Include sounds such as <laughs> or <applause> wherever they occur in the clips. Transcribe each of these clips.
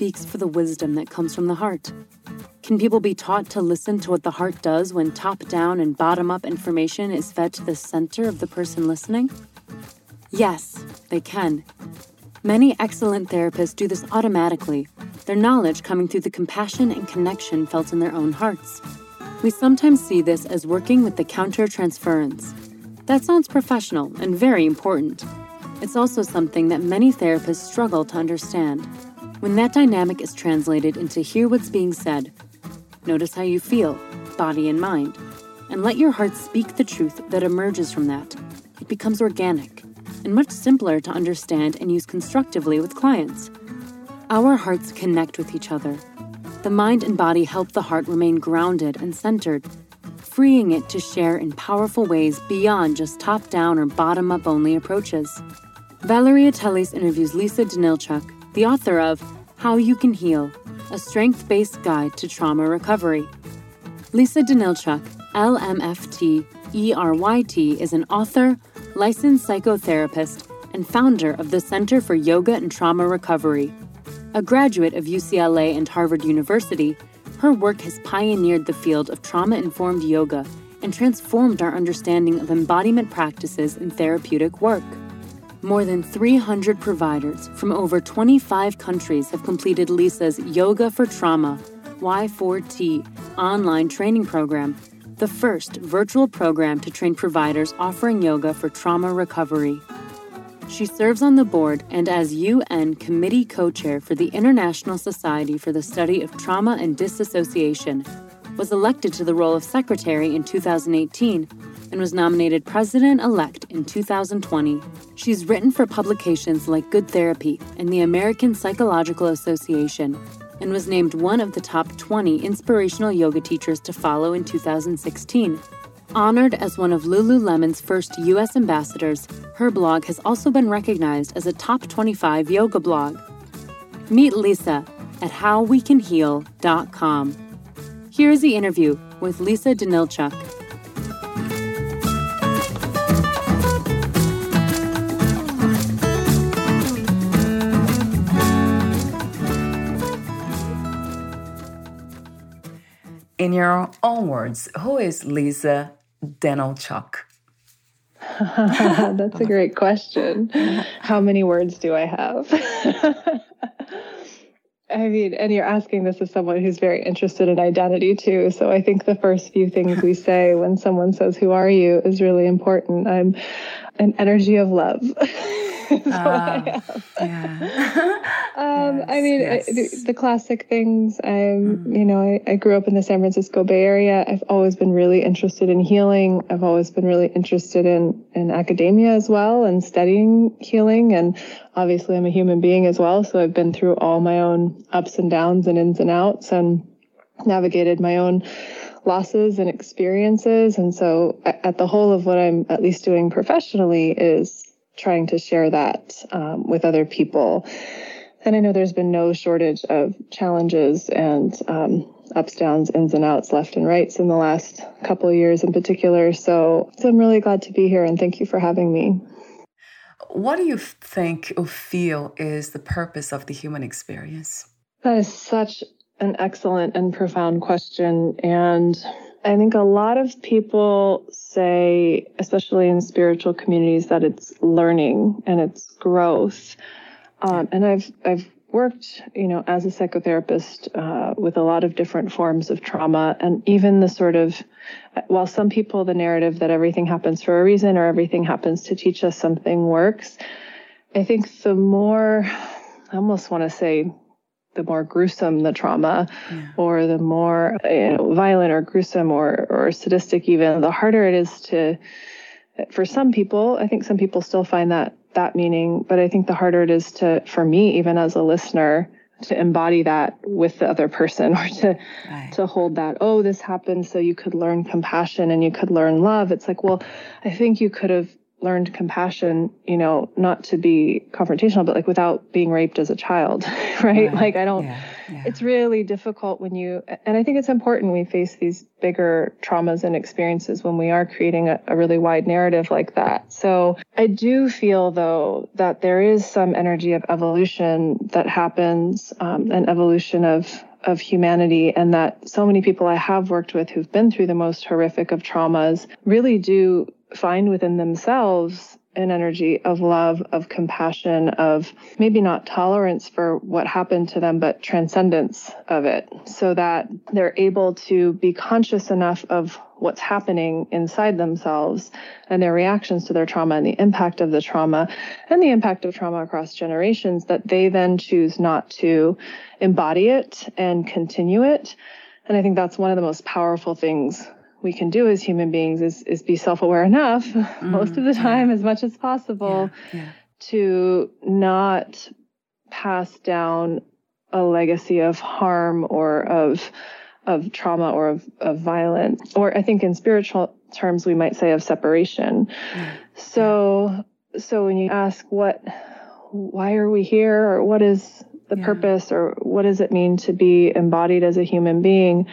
Speaks for the wisdom that comes from the heart? Can people be taught to listen to what the heart does when top down and bottom up information is fed to the center of the person listening? Yes, they can. Many excellent therapists do this automatically, their knowledge coming through the compassion and connection felt in their own hearts. We sometimes see this as working with the countertransference. That sounds professional and very important. It's also something that many therapists struggle to understand. When that dynamic is translated into hear what's being said, Notice how you feel, body and mind, and let your heart speak the truth that emerges from that. It becomes organic and much simpler to understand and use constructively with clients. Our hearts connect with each other. The mind and body help the heart remain grounded and centered, freeing it to share in powerful ways beyond just top down or bottom up only approaches. Valeria Teles interviews Lisa Danylchuk, the author of How You Can Heal a strength based guide to trauma recovery. Lisa Danylchuk, LMFT ERYT, is an author, licensed psychotherapist, and founder of the Center for Yoga and Trauma Recovery. A graduate of UCLA and Harvard University, her work has pioneered the field of trauma informed yoga and transformed our understanding of embodiment practices in therapeutic work. More than 300 providers from over 25 countries have completed Lisa's Yoga for Trauma Y4T online training program, the first virtual program to train providers offering yoga for trauma recovery. She serves on the board and as UN Committee Co Chair for the International Society for the Study of Trauma and Disassociation, was elected to the role of Secretary in 2018 and was nominated president elect in 2020. She's written for publications like Good Therapy and the American Psychological Association and was named one of the top 20 inspirational yoga teachers to follow in 2016. Honored as one of Lululemon's first U.S. ambassadors, her blog has also been recognized as a top 25 yoga blog. Meet Lisa at howwecanheal.com. Here is the interview with Lisa Danylchuk. In your own words, who is Lisa Danylchuk? <laughs> That's a great question. How many words do I have? <laughs> I mean, and you're asking this as someone who's very interested in identity too. So I think the first few things we <laughs> say when someone says, Who are you? is really important. I'm an energy of love. <laughs> <laughs> <laughs> uh, yeah. um, yes, I mean, yes. I, the, the, classic things. I'm, mm. you know, I, I, grew up in the San Francisco Bay Area. I've always been really interested in healing. I've always been really interested in in academia as well and studying healing. And obviously, I'm a human being as well, so I've been through all my own ups and downs and ins and outs and navigated my own losses and experiences. And so, at the whole of what I'm at least doing professionally is trying to share that um, with other people. And I know there's been no shortage of challenges and um, ups, downs, ins and outs, left and rights in the last couple of years in particular. So, so I'm really glad to be here and thank you for having me. What do you think or feel is the purpose of the human experience? That is such an excellent and profound question. And I think a lot of people say, especially in spiritual communities, that it's learning and it's growth. Um, and I've I've worked, you know, as a psychotherapist uh, with a lot of different forms of trauma, and even the sort of, while some people the narrative that everything happens for a reason or everything happens to teach us something works. I think the more, I almost want to say, the more gruesome the trauma, yeah. or the more you know, violent or gruesome or or sadistic, even the harder it is to. For some people, I think some people still find that that meaning, but I think the harder it is to, for me, even as a listener, to embody that with the other person <laughs> or to right. to hold that oh this happened so you could learn compassion and you could learn love it's like well i think you could have learned compassion, you know, not to be confrontational, but like without being raped as a child, <laughs> right? Yeah, like I don't, yeah, yeah. it's really difficult when you, and I think it's important we face these bigger traumas and experiences when we are creating a, a really wide narrative like that. So I do feel though that there is some energy of evolution that happens, um, an evolution of, of humanity and that so many people I have worked with who've been through the most horrific of traumas really do find within themselves an energy of love, of compassion, of maybe not tolerance for what happened to them, but transcendence of it, so that they're able to be conscious enough of what's happening inside themselves and their reactions to their trauma and the impact of the trauma and the impact of trauma across generations that they then choose not to embody it and continue it. And I think that's one of the most powerful things we can do as human beings is is be self-aware enough mm, <laughs> most of the time as much as possible yeah, yeah. to not pass down a legacy of harm or of of trauma or of, of violence or i think in spiritual terms we might say of separation mm. so so when you ask what why are we here or what is the purpose or what does it mean to be embodied as a human being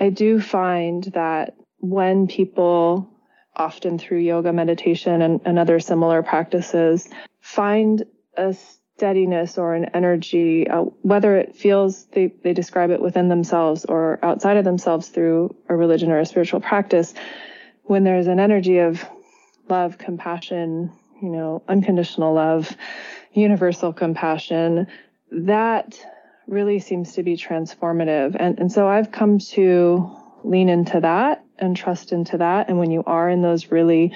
I do find that when people, often through yoga, meditation, and, and other similar practices, find a steadiness or an energy, uh, whether it feels they, they describe it within themselves or outside of themselves through a religion or a spiritual practice, when there's an energy of love, compassion, you know, unconditional love, universal compassion, that really seems to be transformative. And, and so I've come to lean into that and trust into that. And when you are in those really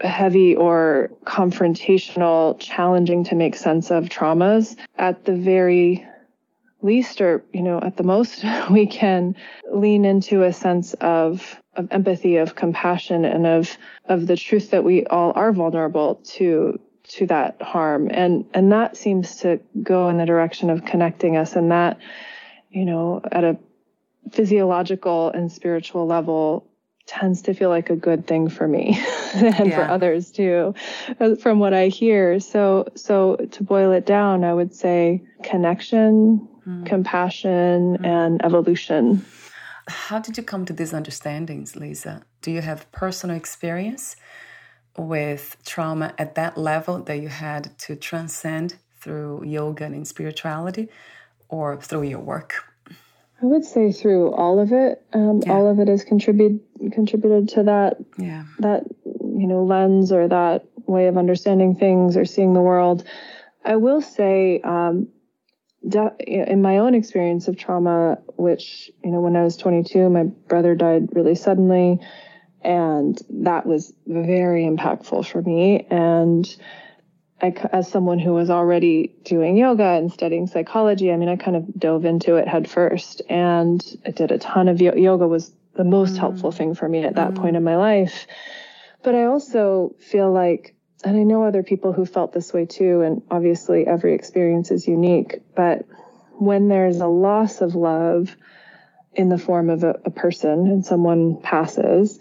heavy or confrontational, challenging to make sense of traumas, at the very least or you know at the most <laughs> we can lean into a sense of of empathy of compassion and of of the truth that we all are vulnerable to to that harm and and that seems to go in the direction of connecting us and that you know at a physiological and spiritual level tends to feel like a good thing for me <laughs> and yeah. for others too uh, from what i hear so so to boil it down i would say connection mm. compassion mm. and evolution how did you come to these understandings lisa do you have personal experience with trauma at that level that you had to transcend through yoga and spirituality or through your work? I would say through all of it. Um, yeah. All of it has contributed contributed to that yeah. that you know lens or that way of understanding things or seeing the world. I will say, um, in my own experience of trauma, which you know, when I was 22, my brother died really suddenly. And that was very impactful for me. And I, as someone who was already doing yoga and studying psychology, I mean, I kind of dove into it head first and I did a ton of yo- yoga was the most mm. helpful thing for me at that mm. point in my life. But I also feel like, and I know other people who felt this way too, and obviously every experience is unique, but when there's a loss of love in the form of a, a person and someone passes,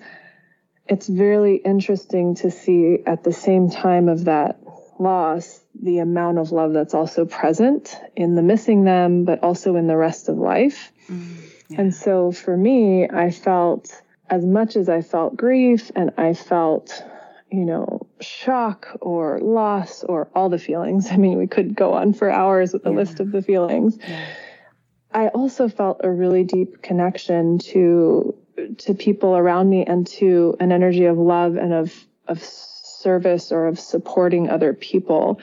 it's really interesting to see at the same time of that loss the amount of love that's also present in the missing them, but also in the rest of life. Mm, yeah. And so for me, I felt as much as I felt grief and I felt, you know, shock or loss or all the feelings. <laughs> I mean, we could go on for hours with a yeah. list of the feelings. Yeah. I also felt a really deep connection to to people around me and to an energy of love and of of service or of supporting other people.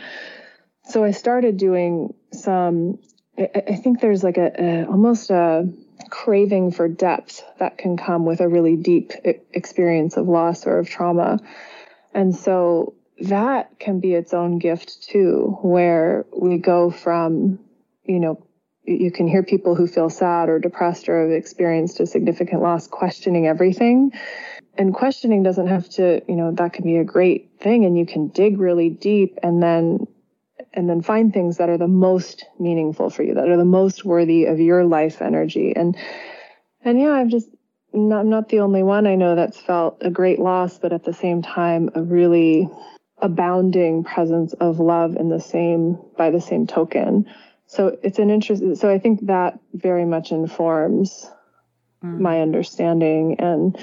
So I started doing some. I, I think there's like a, a almost a craving for depth that can come with a really deep experience of loss or of trauma. And so that can be its own gift too, where we go from, you know, you can hear people who feel sad or depressed or have experienced a significant loss questioning everything. And questioning doesn't have to, you know, that can be a great thing and you can dig really deep and then and then find things that are the most meaningful for you, that are the most worthy of your life energy. And and yeah, I'm just not, I'm not the only one I know that's felt a great loss, but at the same time a really abounding presence of love in the same by the same token. So it's an interest. So I think that very much informs mm. my understanding, and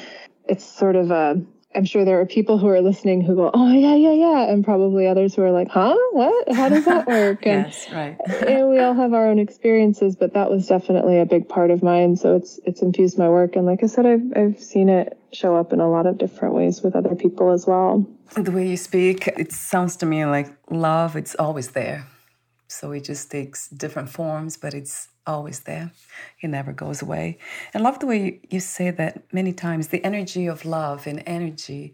it's sort of a. I'm sure there are people who are listening who go, "Oh yeah, yeah, yeah," and probably others who are like, "Huh? What? How does that <laughs> work?" And, yes, right. <laughs> and we all have our own experiences, but that was definitely a big part of mine. So it's it's infused my work, and like I said, I've I've seen it show up in a lot of different ways with other people as well. The way you speak, it sounds to me like love. It's always there so it just takes different forms, but it's always there. It never goes away. I love the way you say that many times the energy of love and energy.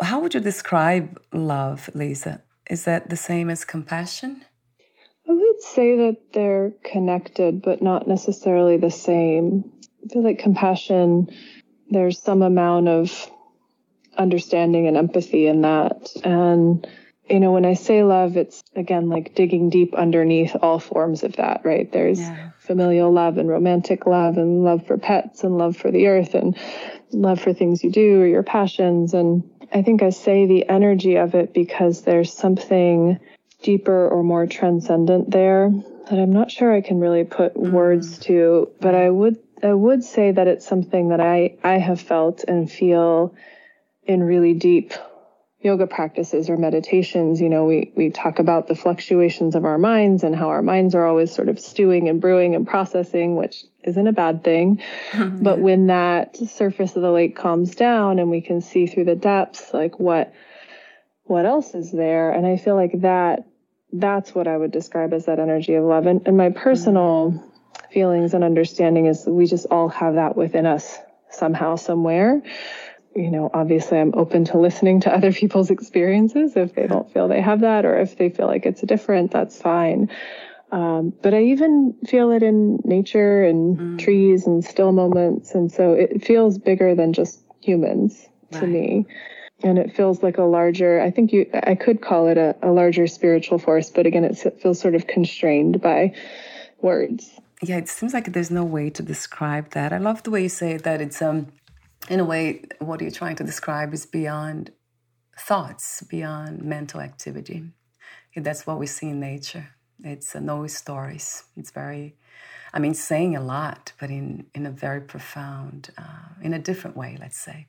How would you describe love, Lisa? Is that the same as compassion? I would say that they're connected, but not necessarily the same. I feel like compassion, there's some amount of understanding and empathy in that. And you know, when I say love, it's again like digging deep underneath all forms of that, right? There's yeah. familial love and romantic love and love for pets and love for the earth and love for things you do or your passions. And I think I say the energy of it because there's something deeper or more transcendent there that I'm not sure I can really put mm. words to, but I would I would say that it's something that I I have felt and feel in really deep yoga practices or meditations, you know, we, we talk about the fluctuations of our minds and how our minds are always sort of stewing and brewing and processing, which isn't a bad thing. <laughs> But when that surface of the lake calms down and we can see through the depths, like what, what else is there? And I feel like that, that's what I would describe as that energy of love. And, and my personal mm-hmm. feelings and understanding is we just all have that within us somehow, somewhere you know, obviously I'm open to listening to other <laughs> people's experiences if they don't feel they have that or if they feel like it's different, that's fine. Um, but I even feel it in nature and mm. trees and still moments. And so it feels bigger than just humans right. to me. And it feels like a larger, I think you, I could call it a, a larger spiritual force, but again, it feels sort of constrained by words. Yeah, it seems like there's no way to describe that. I love the way you say that it's um in a way, what you're trying to describe is beyond thoughts, beyond mental activity. That's what we see in nature. It's uh, no stories. It's very, I mean, saying a lot, but in, in a very profound, uh, in a different way, let's say.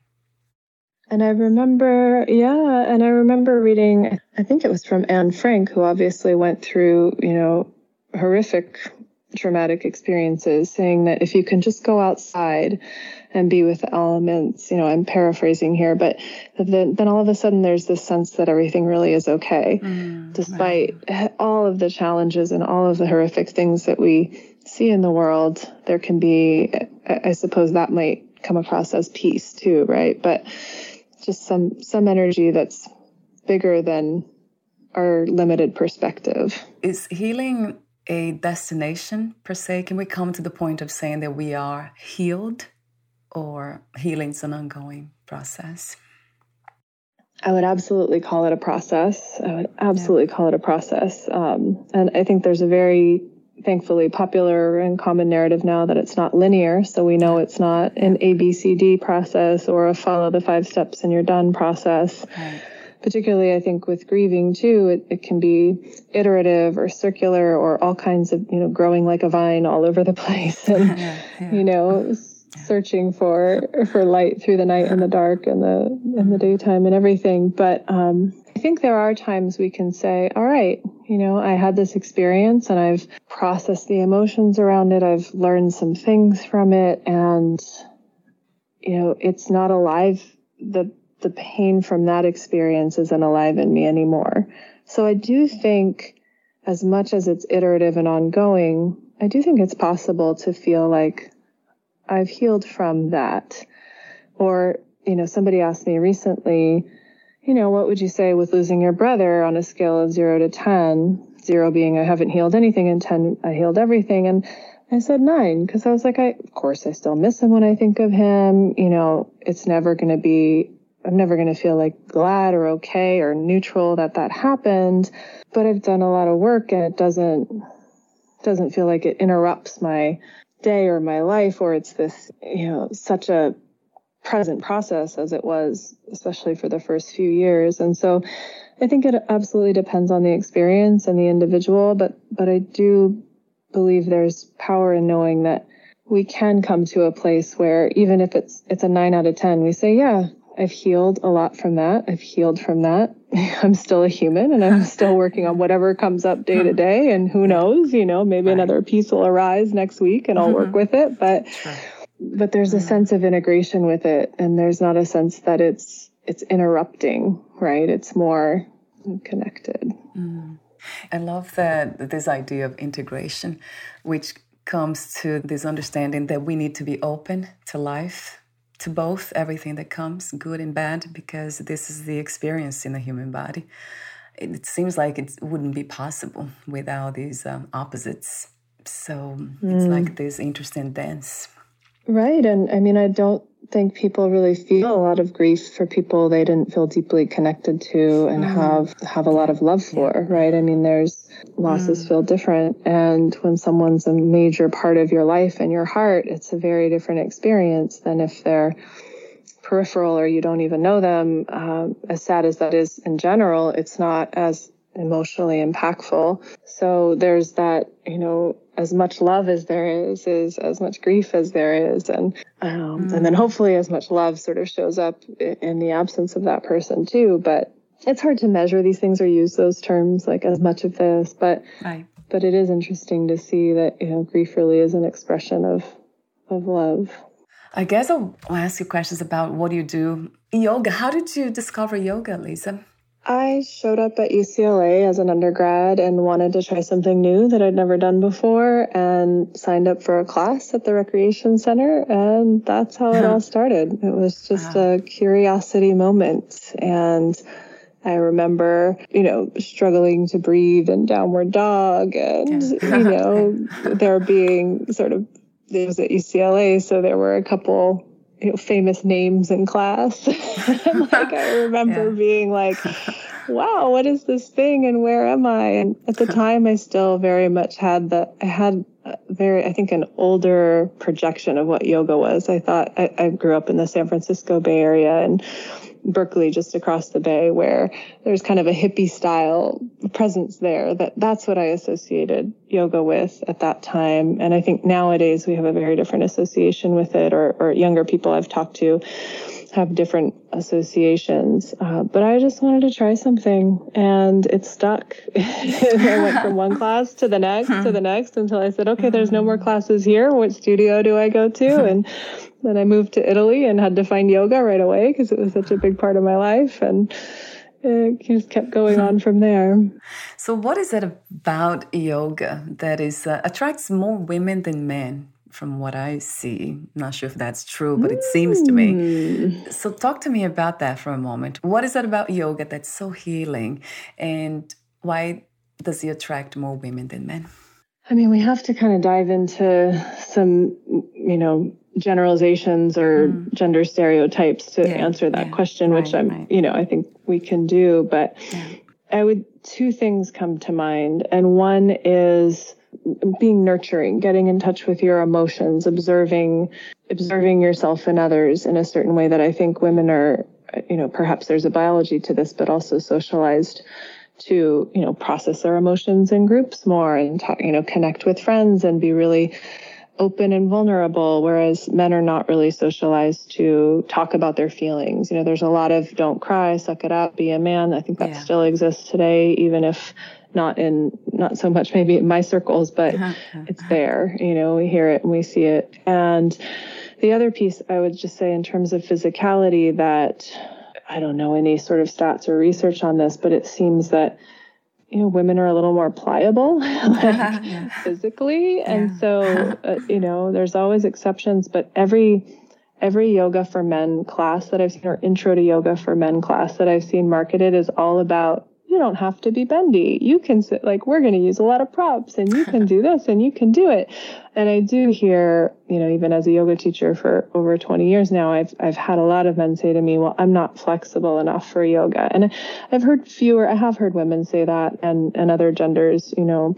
And I remember, yeah, and I remember reading, I think it was from Anne Frank, who obviously went through, you know, horrific traumatic experiences, saying that if you can just go outside and be with the elements, you know, I'm paraphrasing here, but then, then all of a sudden there's this sense that everything really is okay, mm, despite right. all of the challenges and all of the horrific things that we see in the world. There can be, I suppose, that might come across as peace too, right? But just some some energy that's bigger than our limited perspective. Is healing a destination per se? Can we come to the point of saying that we are healed or healing's an ongoing process? I would absolutely call it a process. I would absolutely yeah. call it a process. Um, and I think there's a very thankfully popular and common narrative now that it's not linear. So we know it's not an ABCD process or a follow the five steps and you're done process. Right particularly I think with grieving too, it, it can be iterative or circular or all kinds of, you know, growing like a vine all over the <laughs> place and, <laughs> yeah, yeah. you know, searching for, for light through the night and the dark and the, and the daytime and everything. But, um, I think there are times we can say, all right, you know, I had this experience and I've processed the emotions around it. I've learned some things from it and you know, it's not alive. The, the pain from that experience isn't alive in me anymore. So I do think as much as it's iterative and ongoing, I do think it's possible to feel like I've healed from that. Or, you know, somebody asked me recently, you know, what would you say with losing your brother on a scale of zero to 10? Zero being I haven't healed anything, and 10, I healed everything. And I said nine because I was like, I, of course, I still miss him when I think of him. You know, it's never going to be, I'm never going to feel like glad or okay or neutral that that happened. But I've done a lot of work and it doesn't, doesn't feel like it interrupts my day or my life or it's this, you know, such a present process as it was, especially for the first few years. And so I think it absolutely depends on the experience and the individual, but, but I do believe there's power in knowing that we can come to a place where even if it's it's a 9 out of 10 we say yeah I've healed a lot from that. I've healed from that. <laughs> I'm still a human and I'm still working on whatever comes up day to day and who knows you know maybe right. another piece will arise next week and I'll work mm-hmm. with it. But but there's a sense of integration with it and there's not a sense that it's it's interrupting right? It's more connected. Mm. I love that this idea of integration, which comes to this understanding that we need to be open to life, to both everything that comes, good and bad, because this is the experience in the human body. It seems like it wouldn't be possible without these um, opposites. So mm. it's like this interesting dance. Right. And I mean, I don't think people really feel a lot of grief for people they didn't feel deeply connected to and mm. have have a lot of love for right i mean there's losses mm. feel different and when someone's a major part of your life and your heart it's a very different experience than if they're peripheral or you don't even know them um, as sad as that is in general it's not as emotionally impactful. So there's that you know as much love as there is is as much grief as there is. And um, mm. and then hopefully as much love sort of shows up in the absence of that person too. But it's hard to measure these things or use those terms like as much of this. But right. but it is interesting to see that you know grief really is an expression of of love. I guess i'll ask you questions about what you do? Yoga. How did you discover yoga lisa I showed up at UCLA as an undergrad and wanted to try something new that I'd never done before and signed up for a class at the recreation center. And that's how it <laughs> all started. It was just wow. a curiosity moment. And I remember, you know, struggling to breathe in downward dog and, you know, <laughs> there being sort of, it was at UCLA. So there were a couple you know, famous names in class. <laughs> like I remember yeah. being like, wow, what is this thing and where am I? And at the time I still very much had the, I had very, I think an older projection of what yoga was. I thought I, I grew up in the San Francisco Bay Area and Berkeley just across the bay where there's kind of a hippie style presence there that that's what I associated yoga with at that time. And I think nowadays we have a very different association with it or, or younger people I've talked to have different associations. Uh, but I just wanted to try something and it stuck. <laughs> I went from one class to the next to the next until I said, okay, there's no more classes here. What studio do I go to? And then I moved to Italy and had to find yoga right away because it was such a big part of my life. And it just kept going on from there. So, what is it about yoga that is uh, attracts more women than men? From what I see, not sure if that's true, but it seems to me. Hmm. So, talk to me about that for a moment. What is it about yoga that's so healing, and why does it attract more women than men? I mean, we have to kind of dive into some, you know, generalizations or mm. gender stereotypes to yeah, answer that yeah, question, which I'm, right. you know, I think we can do. But yeah. I would, two things come to mind. And one is being nurturing, getting in touch with your emotions, observing, observing yourself and others in a certain way that I think women are, you know, perhaps there's a biology to this, but also socialized to, you know, process their emotions in groups more and talk, you know, connect with friends and be really open and vulnerable, whereas men are not really socialized to talk about their feelings. You know, there's a lot of don't cry, suck it up, be a man. I think that yeah. still exists today, even if not in, not so much maybe in my circles, but uh-huh. it's there. You know, we hear it and we see it. And the other piece I would just say in terms of physicality that I don't know any sort of stats or research on this, but it seems that you know women are a little more pliable <laughs> like, <laughs> physically yeah. and so uh, you know there's always exceptions but every every yoga for men class that i've seen or intro to yoga for men class that i've seen marketed is all about you don't have to be bendy. You can sit like we're going to use a lot of props and you can do <laughs> this and you can do it. And I do hear, you know, even as a yoga teacher for over 20 years now, I've I've had a lot of men say to me, "Well, I'm not flexible enough for yoga." And I've heard fewer I have heard women say that and and other genders, you know,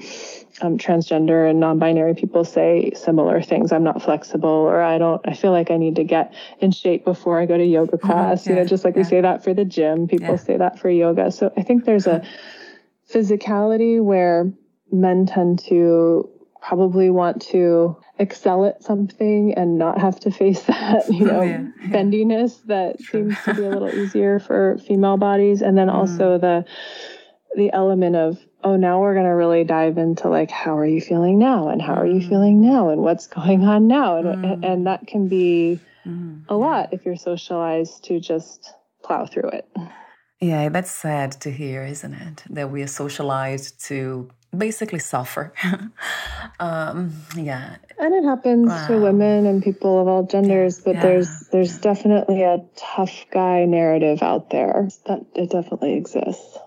um, transgender and non-binary people say similar things. I'm not flexible, or I don't. I feel like I need to get in shape before I go to yoga mm-hmm. class. Mm-hmm. Yeah, you know, just like yeah. we say that for the gym, people yeah. say that for yoga. So I think there's a physicality where men tend to probably want to excel at something and not have to face <laughs> that, you know, yeah, bendiness that seems to be a <laughs> little easier for female bodies. And then mm. also the the element of oh now we're going to really dive into like how are you feeling now and how are you feeling mm. now and what's going on now and mm. and that can be mm. a lot if you're socialized to just plow through it yeah that's sad to hear isn't it that we are socialized to basically suffer <laughs> um, yeah and it happens wow. to women and people of all genders but yeah. there's there's yeah. definitely a tough guy narrative out there that it definitely exists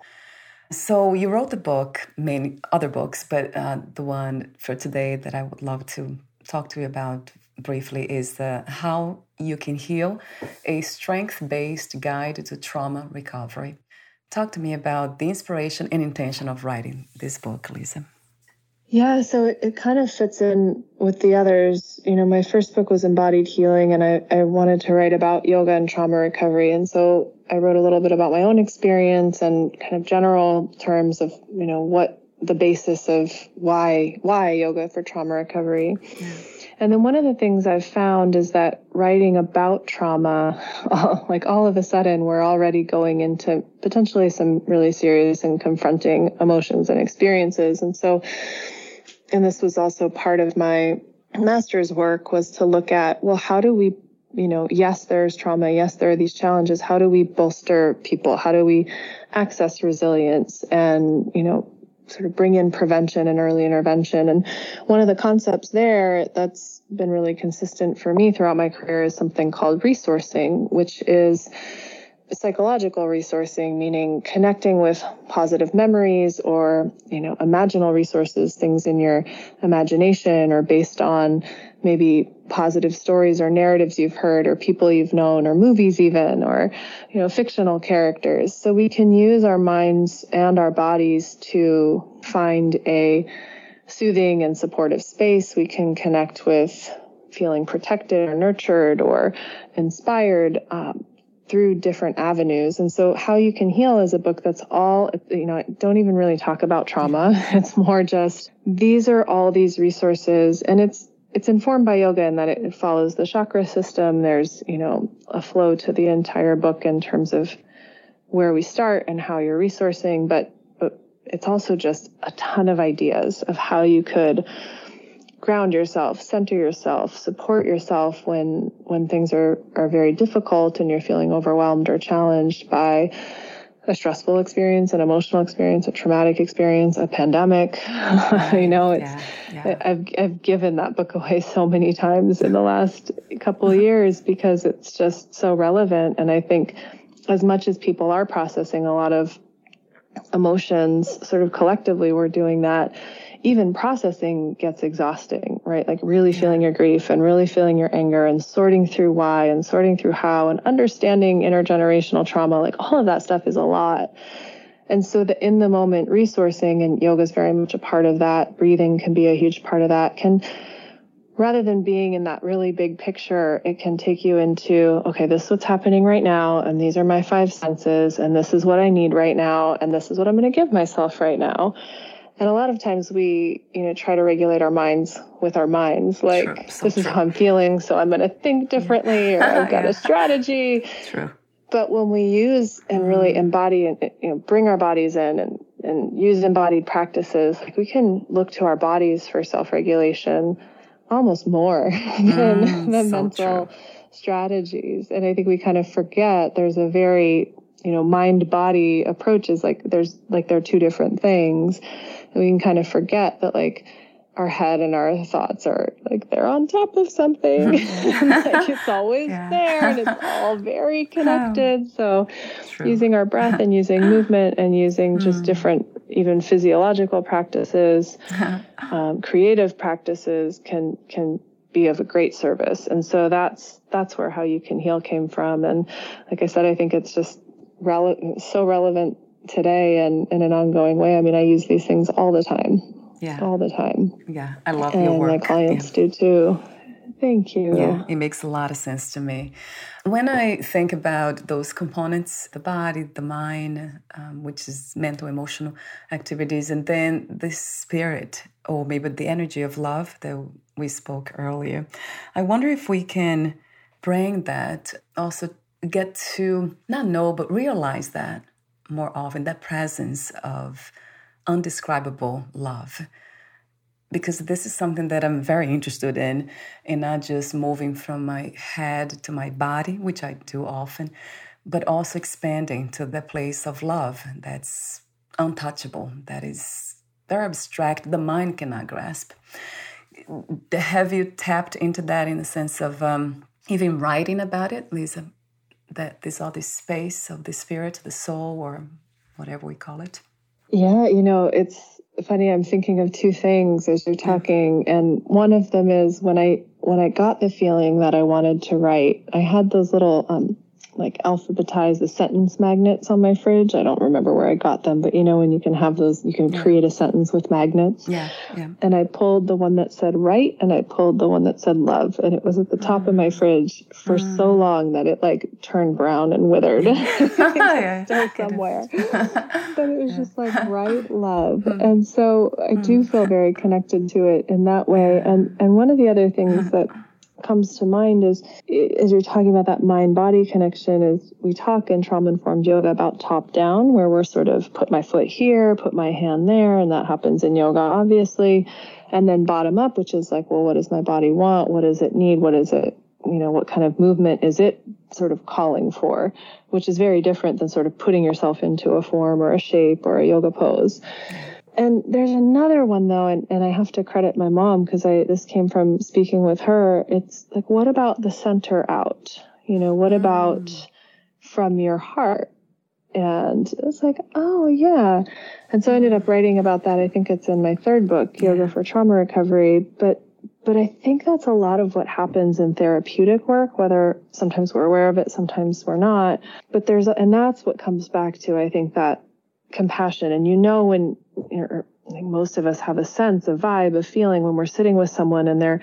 so you wrote the book, many other books, but uh, the one for today that I would love to talk to you about briefly is the how you can heal a strength-based guide to trauma recovery. Talk to me about the inspiration and intention of writing this book, Lisa. Yeah, so it, it kind of fits in with the others. You know, my first book was Embodied Healing, and I, I wanted to write about yoga and trauma recovery. And so I wrote a little bit about my own experience and kind of general terms of, you know, what the basis of why why yoga for trauma recovery. Yeah. And then one of the things I've found is that writing about trauma, <laughs> like all of a sudden, we're already going into potentially some really serious and confronting emotions and experiences. And so, and this was also part of my master's work was to look at, well, how do we you know, yes, there's trauma. Yes, there are these challenges. How do we bolster people? How do we access resilience and, you know, sort of bring in prevention and early intervention? And one of the concepts there that's been really consistent for me throughout my career is something called resourcing, which is psychological resourcing, meaning connecting with positive memories or, you know, imaginal resources, things in your imagination or based on maybe positive stories or narratives you've heard or people you've known or movies even or you know fictional characters. So we can use our minds and our bodies to find a soothing and supportive space. We can connect with feeling protected or nurtured or inspired um, through different avenues. And so how you can heal is a book that's all, you know, don't even really talk about trauma. <laughs> It's more just these are all these resources and it's it's informed by yoga in that it follows the chakra system. There's, you know, a flow to the entire book in terms of where we start and how you're resourcing, but, but it's also just a ton of ideas of how you could ground yourself, center yourself, support yourself when when things are are very difficult and you're feeling overwhelmed or challenged by a stressful experience, an emotional experience, a traumatic experience, a pandemic. <laughs> you know, it's yeah, yeah. I've I've given that book away so many times in the last couple of uh-huh. years because it's just so relevant. And I think as much as people are processing a lot of emotions, sort of collectively, we're doing that even processing gets exhausting, right? Like really feeling your grief and really feeling your anger and sorting through why and sorting through how and understanding intergenerational trauma, like all of that stuff is a lot. And so the in the moment resourcing and yoga is very much a part of that. Breathing can be a huge part of that. Can rather than being in that really big picture, it can take you into, okay, this is what's happening right now, and these are my five senses, and this is what I need right now, and this is what I'm going to give myself right now. And a lot of times we, you know, try to regulate our minds with our minds. Like, true. So this true. is how I'm feeling, so I'm going to think differently, <laughs> or I've got yeah. a strategy. True. But when we use and really mm. embody and you know bring our bodies in and and use embodied practices, like we can look to our bodies for self-regulation almost more <laughs> than, mm, than so mental true. strategies. And I think we kind of forget there's a very you know mind body approaches like there's like they're two different things we can kind of forget that like our head and our thoughts are like they're on top of something <laughs> <laughs> like it's always yeah. there and it's all very <laughs> connected so True. using our breath and using movement and using just mm. different even physiological practices um, creative practices can can be of a great service and so that's that's where how you can heal came from and like i said i think it's just rele- so relevant today and in an ongoing way. I mean i use these things all the time. Yeah. All the time. Yeah. I love and your work. my clients yeah. do too. Thank you. Yeah. It makes a lot of sense to me. When i think about those components the body the mind um, which is mental emotional activities and then the spirit or maybe the energy of love that we spoke earlier i wonder if we can bring that also get to not know but realize that more often that presence of undescribable love because this is something that I'm very interested in, in not just moving from my head to my body, which I do often, but also expanding to the place of love that's untouchable, that is very abstract, the mind cannot grasp. Have you tapped into that in the sense of um, even writing about it, Lisa? That this all this space of the spirit, the soul, or whatever we call it. Yeah, you know, it's funny. I'm thinking of two things as you're talking, and one of them is when I when I got the feeling that I wanted to write. I had those little um, like alphabetize the sentence magnets on my fridge. I don't remember where I got them, but you know when you can have those, you can create a sentence with magnets. Yeah, yeah. And I pulled the one that said right, and I pulled the one that said love, and it was at the top mm. of my mm. fridge for mm. so long that it like turned brown and withered. <laughs> <laughs> yeah. still somewhere, <laughs> but it was yeah. just like right love, mm. and so I do mm. feel very connected to it in that way. And and one of the other things that comes to mind is as you're talking about that mind body connection is we talk in trauma informed yoga about top down where we're sort of put my foot here put my hand there and that happens in yoga obviously. And then bottom up which is like well what does my body want? What does it need? What is it you know what kind of movement is it sort of calling for? Which is very different than sort of putting yourself into a form or a shape or a yoga pose and there's another one though, and, and I have to credit my mom because I this came from speaking with her. It's like, what about the center out? You know, what about mm. from your heart? And it's like, oh yeah. And so I ended up writing about that. I think it's in my third book, Yoga for Trauma Recovery. But but I think that's a lot of what happens in therapeutic work, whether sometimes we're aware of it, sometimes we're not. But there's, and that's what comes back to, I think, that compassion. And you know, when I think most of us have a sense, a vibe, a feeling when we're sitting with someone and they're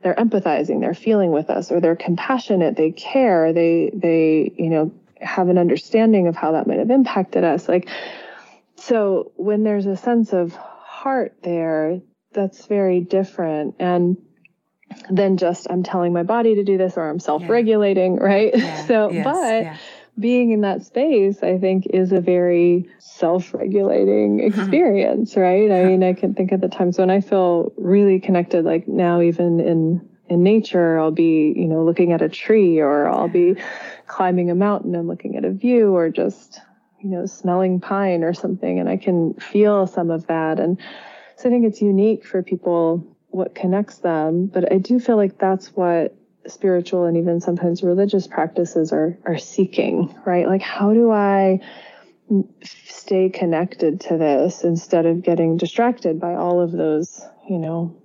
they're empathizing, they're feeling with us, or they're compassionate, they care, they they you know have an understanding of how that might have impacted us. Like so, when there's a sense of heart there, that's very different. And then just I'm telling my body to do this or I'm self-regulating, yeah. right? <laughs> Yeah. so, yes. but yeah being in that space, I think, is a very self regulating mm-hmm. experience, right? I mean, I can think of the times when I feel really connected, like now, even in in nature, I'll be, you know, looking at a tree or I'll be climbing a mountain and looking at a view or just, you know, smelling pine or something. And I can feel some of that. And so I think it's unique for people what connects them. But I do feel like that's what spiritual and even sometimes religious practices are are seeking, right? Like how do I stay connected to this instead of getting distracted by all of those, you know,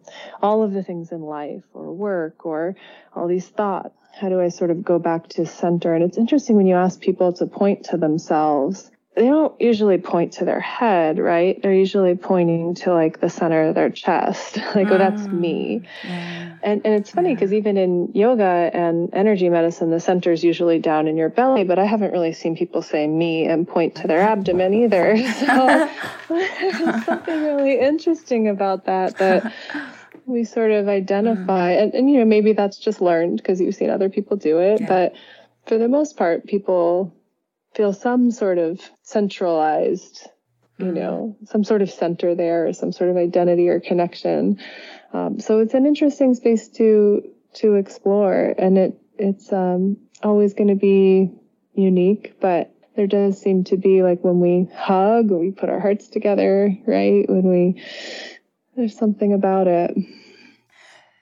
all of the things in life or work or all these thoughts. How do I sort of go back to center? And it's interesting when you ask people to point to themselves they don't usually point to their head, right? They're usually pointing to like the center of their chest, <laughs> like, oh, that's me. Mm, yeah. And and it's funny because yeah. even in yoga and energy medicine, the center is usually down in your belly, but I haven't really seen people say me and point to their abdomen either. <laughs> So there's <laughs> something really interesting about that that we sort of identify, mm. and, and you know maybe that's just learned because you've seen other people do it, yeah. but for the most part, people feel some sort of centralized you mm-hmm. know, some sort of center there, or some sort of identity or connection. Um, so it's an interesting space to to explore, and it it's um, always going to be unique, but there does seem to be like when we hug or we put our hearts together, right? When we there's something about it.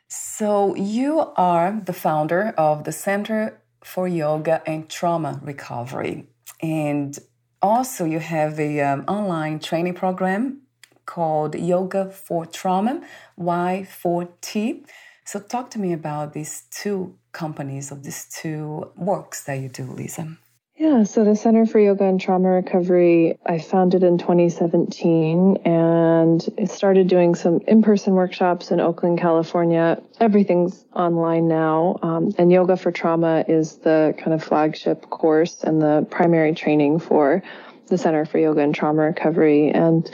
So you are the founder of the Center for Yoga and Trauma Recovery, and also you have a um, online training program called Yoga for Trauma, Y4T. So talk to me about these two companies of these two works that you do, Lisa. Yeah, so the Center for Yoga and Trauma Recovery, I founded in 2017 and started doing some in person workshops in Oakland, California. Everything's online now. Um, and Yoga for Trauma is the kind of flagship course and the primary training for the Center for Yoga and Trauma Recovery. And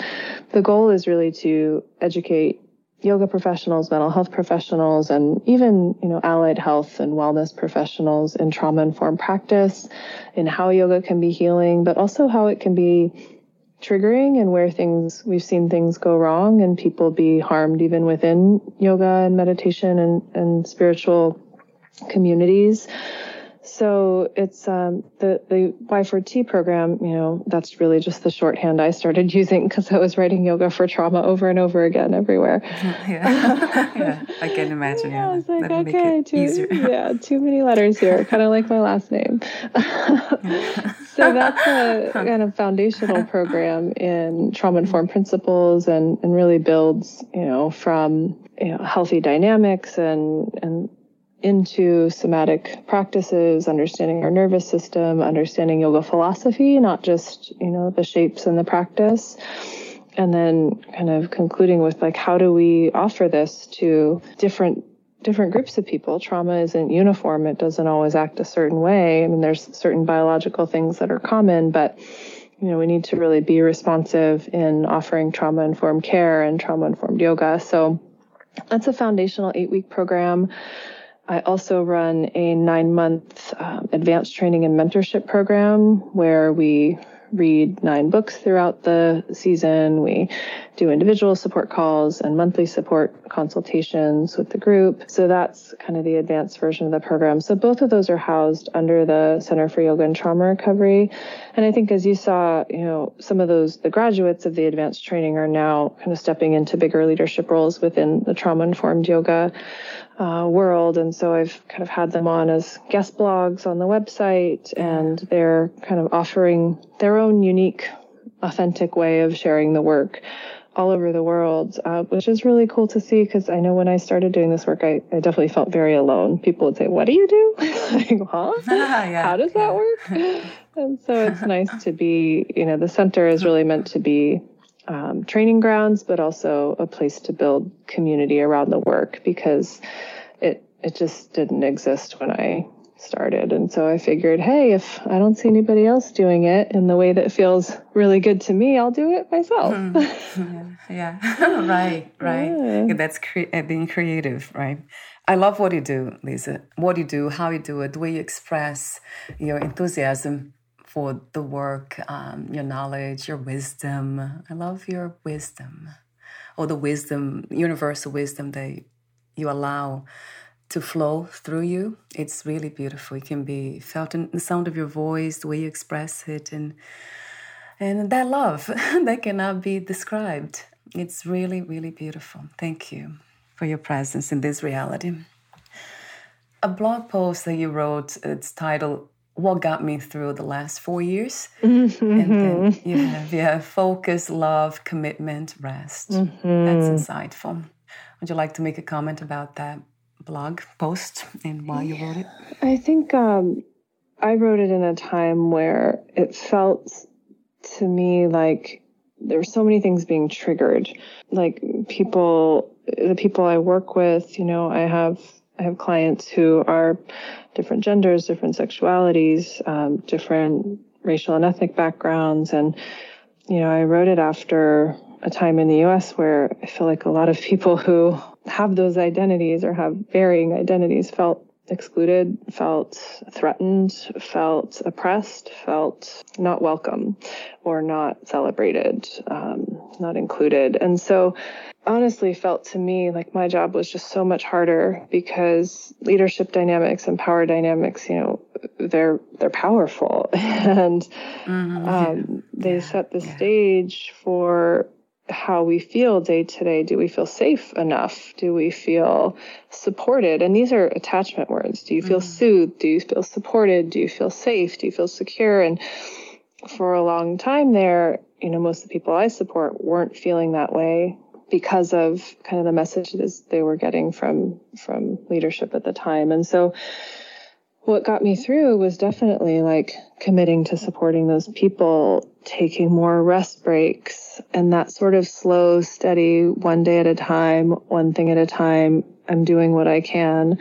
the goal is really to educate yoga professionals, mental health professionals, and even, you know, allied health and wellness professionals in trauma informed practice, in how yoga can be healing, but also how it can be triggering and where things we've seen things go wrong and people be harmed even within yoga and meditation and, and spiritual communities. So it's um, the the Y4T program. You know, that's really just the shorthand I started <laughs> using because I was writing yoga for trauma over and over again everywhere. <laughs> Yeah, yeah I can imagine. Yeah, I was like, okay, too, <laughs> yeah, too many letters here, kind of like my last name. so that's a kind of foundational program in trauma informed principles and and really builds, you know, from you know healthy dynamics and and into somatic practices, understanding our nervous system, understanding yoga philosophy, not just, you know, the shapes and the practice. And then kind of concluding with like, how do we offer this to different different groups of people. Trauma isn't uniform. It doesn't always act a certain way. I mean, there's certain biological things that are common, but you know, we need to really be responsive in offering trauma informed care and trauma informed yoga. So that's a foundational eight week program. I also run a nine month um, advanced training and mentorship program where we read nine books throughout the season. We do individual support calls and monthly support consultations with the group. So that's kind of the advanced version of the program. So both of those are housed under the Center for Yoga and Trauma Recovery. And I think as you saw, you know, some of those, the graduates of the advanced training are now kind of stepping into bigger leadership roles within the trauma informed yoga uh, world. And so I've kind of had them on as guest blogs on the website, and they're kind of offering their own unique, authentic way of sharing the work all over the world, uh, which is really cool to see because I know when I started doing this work, I, I definitely felt very alone. People would say, What do you do? <laughs> like, huh? <laughs> yeah, How does that work? <laughs> and so it's nice to be, you know, the center is really meant to be um, training grounds, but also a place to build community around the work because it it just didn't exist when I started. And so I figured, hey, if I don't see anybody else doing it in the way that feels really good to me, I'll do it myself. Mm. <laughs> yeah, yeah. <laughs> right, right. Yeah. That's cre- uh, being creative, right? I love what you do, Lisa. What you do, how you do it, the way you express your enthusiasm for the work, um, your knowledge, your wisdom. I love your wisdom, or the wisdom, universal wisdom that you allow to flow through you. It's really beautiful. It can be felt in the sound of your voice, the way you express it, and and that love <laughs> that cannot be described. It's really, really beautiful. Thank you for your presence in this reality. A blog post that you wrote, it's titled what got me through the last four years. Mm-hmm. And then you have yeah, focus, love, commitment, rest. Mm-hmm. That's insightful. Would you like to make a comment about that blog post and why you wrote it? I think um, I wrote it in a time where it felt to me like there were so many things being triggered. Like people, the people I work with, you know, I have I have clients who are different genders, different sexualities, um, different racial and ethnic backgrounds. And, you know, I wrote it after a time in the US where I feel like a lot of people who have those identities or have varying identities felt excluded, felt threatened, felt oppressed, felt not welcome or not celebrated, um, not included. And so honestly felt to me like my job was just so much harder because leadership dynamics and power dynamics, you know, they're they're powerful <laughs> and mm-hmm. um, they yeah. set the yeah. stage for how we feel day to day. Do we feel safe enough? Do we feel supported? And these are attachment words. Do you feel mm-hmm. soothed? Do you feel supported? Do you feel safe? Do you feel secure? And for a long time there, you know, most of the people I support weren't feeling that way because of kind of the messages they were getting from from leadership at the time. And so what got me through was definitely like committing to supporting those people, taking more rest breaks, and that sort of slow, steady, one day at a time, one thing at a time, I'm doing what I can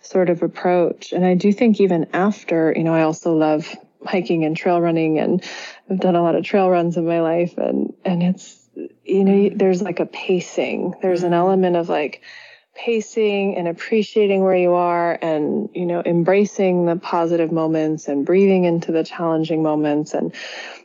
sort of approach. And I do think even after, you know, I also love hiking and trail running and I've done a lot of trail runs in my life and and it's you know there's like a pacing. There's an element of like pacing and appreciating where you are and you know embracing the positive moments and breathing into the challenging moments and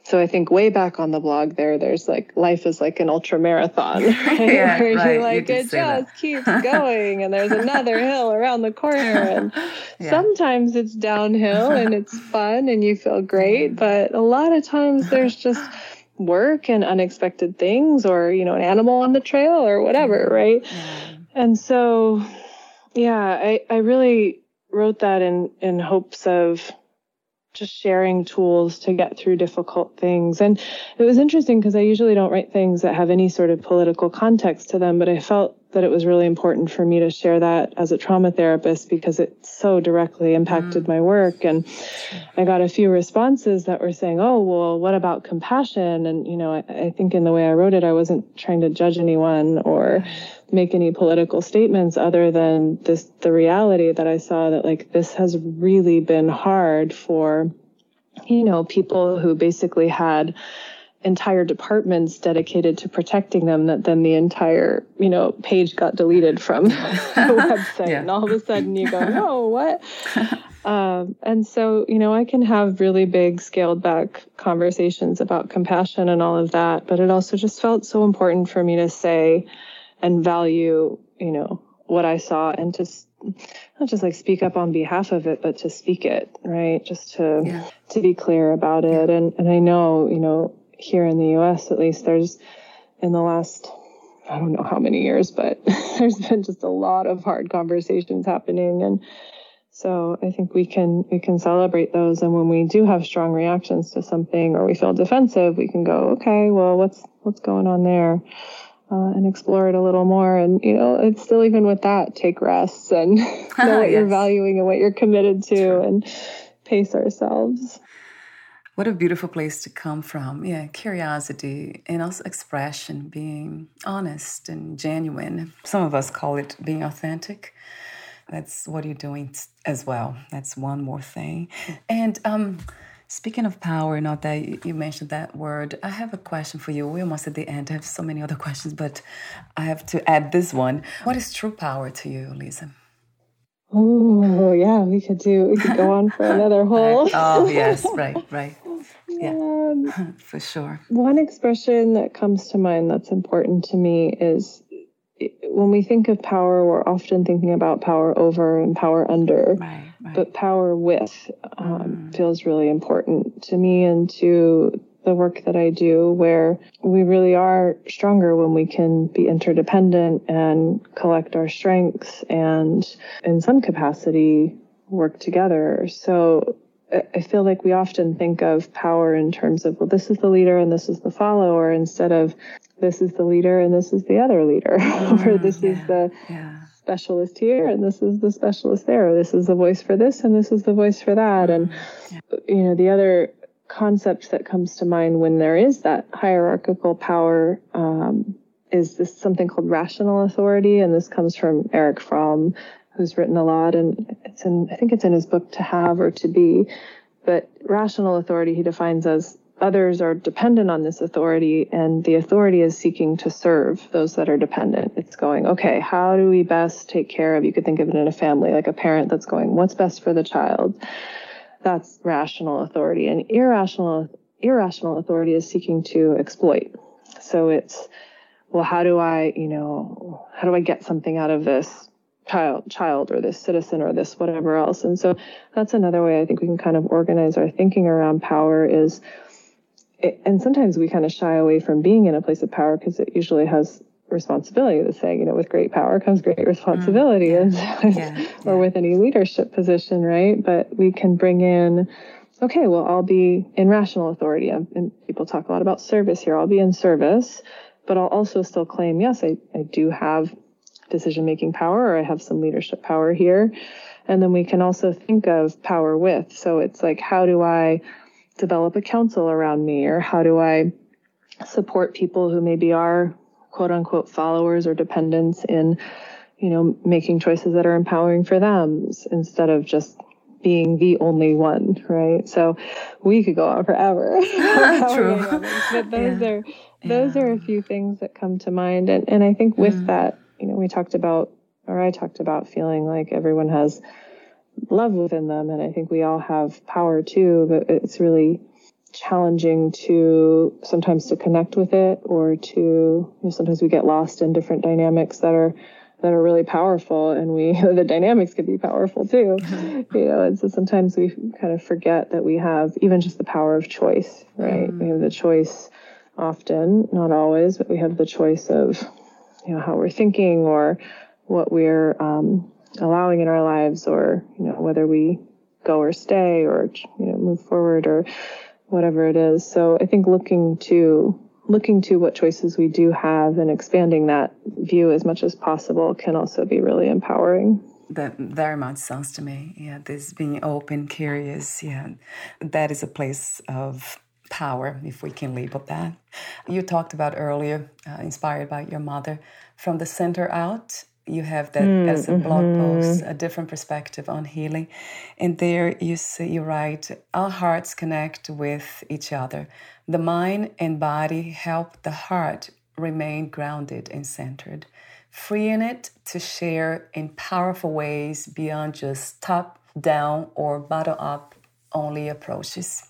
so i think way back on the blog there there's like life is like an ultra marathon <laughs> <laughs> right? yeah, where right. you like you it just that. keeps <laughs> going and there's another hill around the corner and yeah. sometimes it's downhill and it's fun and you feel great but a lot of times there's just work and unexpected things or you know an animal on the trail or whatever right yeah and so, yeah, I, I really wrote that in, in hopes of just sharing tools to get through difficult things. And it was interesting because I usually don't write things that have any sort of political context to them, but I felt that it was really important for me to share that as a trauma therapist because it so directly impacted mm. my work. And I got a few responses that were saying, oh, well, what about compassion? And, you know, I, I think in the way I wrote it, I wasn't trying to judge anyone or make any political statements other than this the reality that I saw that like this has really been hard for you know people who basically had entire departments dedicated to protecting them that then the entire you know page got deleted from <laughs> the website yeah. and all of a sudden you go <laughs> no what um, and so you know i can have really big scaled back conversations about compassion and all of that but it also just felt so important for me to say and value, you know, what I saw and to not just like speak up on behalf of it, but to speak it, right? Just to yeah. to be clear about it. And and I know, you know, here in the US at least there's in the last I don't know how many years, but <laughs> there's been just a lot of hard conversations happening and so I think we can we can celebrate those and when we do have strong reactions to something or we feel defensive, we can go, okay, well what's what's going on there? uh, and explore it a little more. And, you know, it's still even with that, take rests and <laughs> know <laughs> what yes. you're valuing and what you're committed to and pace ourselves. What a beautiful place to come from. Yeah, curiosity and also expression, being honest and genuine. Some of us call it being authentic. That's what you're doing as well. That's one more thing. And um, Speaking of power, not that you mentioned that word, I have a question for you. We're almost at the end. I have so many other <laughs> questions, but I have to add this one. What is true power to you, Lisa? Oh, yeah, we could do, we could go on for <laughs> another whole. oh, yes, <laughs> right, right. Yeah, um, <laughs> for sure. One expression that comes to mind that's important to me is when we think of power, we're often thinking about power over and power under. Right but power with um, mm. feels really important to me and to the work that I do, where we really are stronger when we can be interdependent and collect our strengths and, in some capacity, work together. So I feel like we often think of power in terms of, well, this is the leader and this is the follower, instead of this is the leader and this is the other leader, <laughs> mm, or this yeah, is the yeah specialist here and this is the specialist there. or This is the voice for this and this is the voice for that. And, you know, the other concept that comes to mind when there is that hierarchical power um, is this something called rational authority. And this comes from Erich Fromm, who's written a lot. And it's in, I think it's in his book To Have or To Be. But rational authority he defines as others are dependent on this authority and the authority is seeking to serve those that are dependent it's going okay how do we best take care of you could think of it in a family like a parent that's going what's best for the child that's rational authority and irrational irrational authority is seeking to exploit so it's well how do i you know how do i get something out of this child child or this citizen or this whatever else. And so that's another way i think we can kind of organize our thinking around power is it, and sometimes we kind of shy away from being in a place of power because it usually has responsibility the saying you know with great power comes great responsibility. mm, yeah, and <laughs> yeah, <laughs> or with any leadership position right? But we can bring in okay well i'll be in rational authority. And people talk a lot about service here. I'll be in service but i'll also still claim yes i, I do have decision making power or I have some leadership power here. And then we can also think of power with. So it's like, how do I develop a council around me or how do I support people who maybe are quote unquote followers or dependents in, you know, making choices that are empowering for them instead of just being the only one, right? So we could go on forever. <laughs> <laughs> True. but those yeah. are those yeah. are a few things that come to mind. And and I think with mm. that you know, we talked about, or I talked about feeling like everyone has love within them. And I think we all have power too, but it's really challenging to sometimes to connect with it or to, you know, sometimes we get lost in different dynamics that are, that are really powerful and we <laughs> the dynamics can be powerful too <laughs> you know and so sometimes we kind of forget that we have even just the power of choice right mm. we have the choice often not always but we have the choice of you know how we're thinking or what we're um, allowing in our lives or you know whether we go or stay or you know move forward or whatever it is. So i think looking to looking to what choices we do have and expanding that view as much as possible can also be really empowering. That very much sounds to me yeah this being open curious yeah. That is a place of power, if we can label that. You talked about earlier, uh, inspired by your mother, from the center out. You have that mm, as a blog mm-hmm. post, a different perspective on healing. And there you see, you write, our hearts connect with each other. The mind and body help the heart remain grounded and centered, freeing it to share in powerful ways beyond just top down or bottom up only approaches.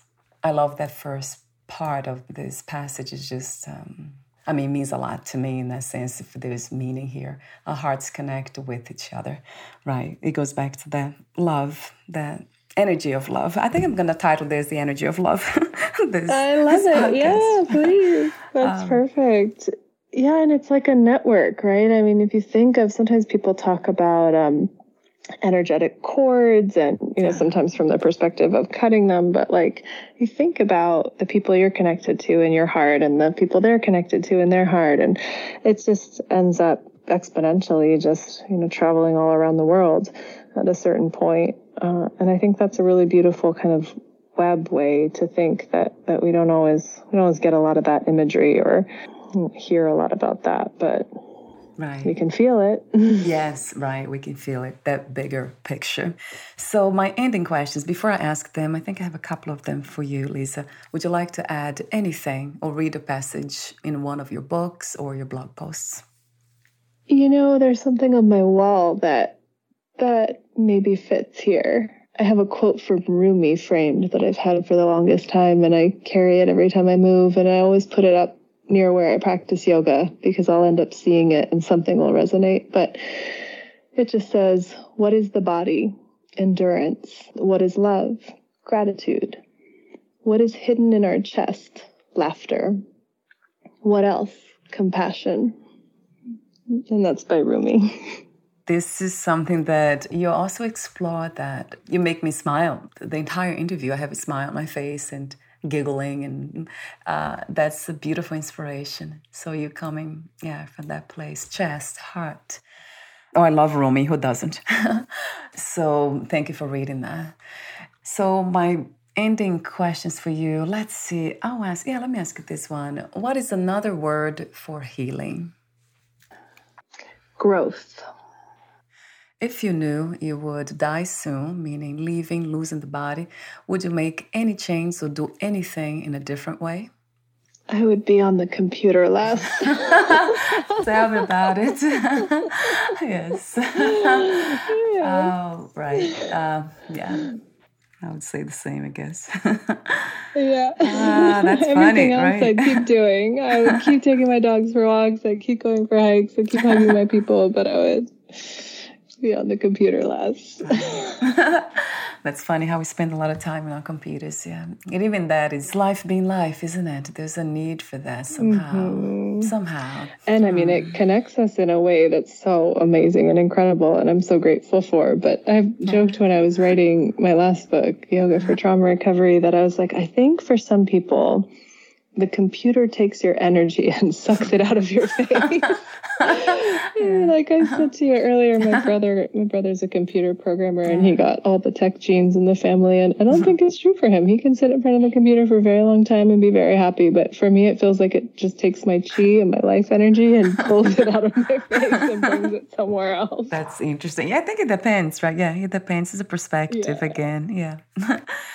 I love that first part of this passage. Is just, um, I mean, means a lot to me in that sense. If there's meaning here, our hearts connect with each other, right? It goes back to that love, that energy of love. I think I'm going to title this "The Energy of Love." <laughs> this, I love it. Podcast. Yeah, please. <laughs> That's um, perfect. Yeah, and it's like a network, right? I mean, if you think of sometimes people talk about um, energetic cords and you know sometimes from the perspective of cutting them but like you think about the people you're connected to in your heart and the people they're connected to in their heart and it just ends up exponentially just you know traveling all around the world at a certain point. Uh, and i think that's a really beautiful kind of web way to think that that we don't always we don't always get a lot of that imagery or hear a lot about that but Right. We can feel it. <laughs> yes, right. We can feel it, that bigger picture. So, my ending questions, before I ask them, I think I have a couple of them for you, Lisa. Would you like to add anything or read a passage in one of your books or your blog posts? You know, there's something on my wall that that maybe fits here. I have a quote from Rumi framed that I've had for the longest time, and I carry it every time I move, and I always put it up near where I practice yoga because I'll end up seeing it and something will resonate. But it just says, What is the body? Endurance. What is love? Gratitude. What is hidden in our chest? Laughter. What else? Compassion. And that's by Rumi. <laughs> This is something that you also explore that you make me smile. The entire interview, I have a smile on my face and giggling and uh, that's a beautiful inspiration. So you're coming yeah from that place chest heart. Oh i love rumi who doesn't? <laughs> <laughs> So thank you for reading that. So my ending questions for you let's see i'll ask yeah let me ask you this one. What is another word for healing? Growth If you knew you would die soon, meaning leaving, losing the body, would you make any change or do anything in a different way? I would be on the computer less. <laughs> Tell me about it. <laughs> yes. <laughs> Yeah. Oh, right. Uh, yeah. I would say the same, I guess. yeah. Ah, that's Everything funny, else right? I'd keep doing. I would keep taking my dogs for walks. I'd keep going for hikes. I'd keep hugging my people, but I would be on the computer less. <laughs> That's funny how we spend a lot of time on our computers. Yeah, and even that is life being life, isn't it? There's a need for that somehow. Mm-hmm. Somehow. And I mean, it connects us in a way that's so amazing and incredible, and I'm so grateful for. But I've joked when I was writing my last book, Yoga for Trauma Recovery, that I was like, I think for some people, the computer takes your energy <laughs> and sucks it out of your face. <laughs> yeah, like I said to you earlier, my uh-huh. brother, my brother's a computer programmer, and he uh-huh. got all the tech genes in the family. And I don't uh-huh. think it's true for him. He can sit in front of a computer for a very long time and be very happy. But for me, it feels like it just takes my chi and my life energy and pulls it out of my <laughs> face and brings it somewhere else. That's interesting. Yeah, I think it depends, right? Yeah, it depends. It's a perspective Yeah. again. Yeah.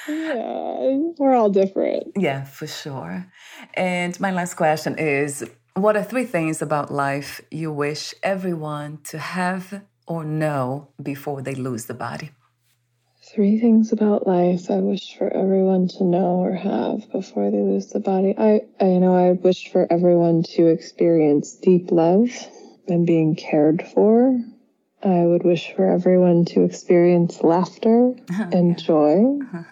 Yeah, we're all different. Yeah, for sure. And my last question is What are three things about life you wish everyone to have or know before they lose the body? Three things about life I wish for everyone to know or have before they lose the body. I, I you know I wish for everyone to experience deep love and being cared for. I would wish for everyone to experience laughter <laughs> and joy. <laughs>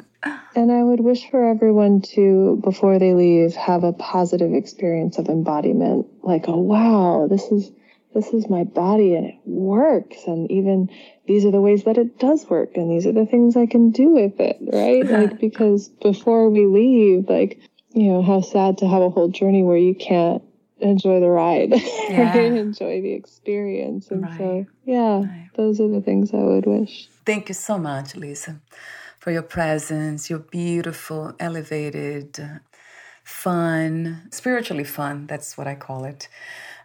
And I would wish for everyone to, before they leave, have a positive experience of embodiment. Like, oh wow, this is this is my body and it works. And even these are the ways that it does work. And these are the things I can do with it, right? <laughs> like, because before we leave, like, you know, how sad to have a whole journey where you can't enjoy the ride, <laughs> Yeah. right? Enjoy the experience. And so, Right. yeah, Right. those are the things I would wish. Thank you so much, Lisa, for your presence, your beautiful, elevated, fun, spiritually fun. That's what I call it.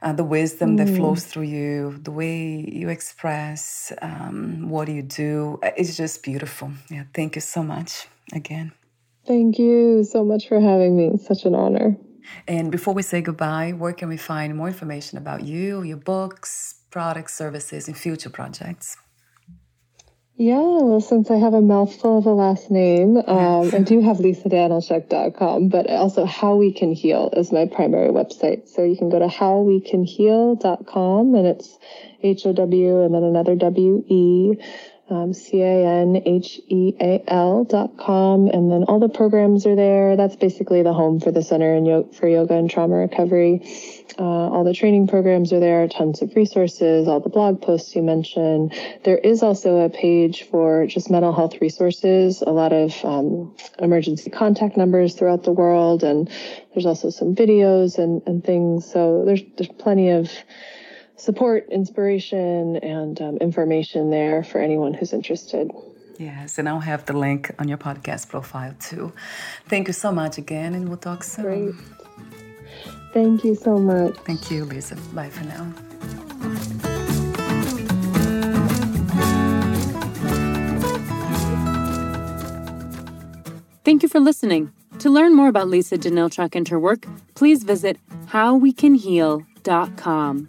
Uh, the wisdom that flows through you, the way you express um, what you do. uh, It's just beautiful. Yeah, thank you so much again. Thank you so much for having me. It's such an honor. And before we say goodbye, where can we find more information about you, your books, products, services, and future projects? Yeah, well, since I have a mouthful of a last name, <laughs> um, I do have lisadanylchuk.com, but also How We Can Heal is my primary website. So you can go to howwecanheal.com and it's H O W and then another W E um, C A N H E A L dot com. And then all the programs are there. That's basically the home for the Center in Yo- for Yoga and Trauma Recovery. Uh, all the training programs are there, tons of resources, all the blog posts you mentioned. There is also a page for just mental health resources, a lot of um, emergency contact numbers throughout the world, and there's also some videos and, and things. So there's there's plenty of support, inspiration, and um, information there for anyone who's interested. Yes, and I'll have the link on your podcast profile too. Thank you so much again, and we'll talk soon. Great. Thank you so much. Thank you, Lisa. Bye for now. Thank you for listening. To learn more about Lisa Danylchuk and her work, please visit howwecanheal.com.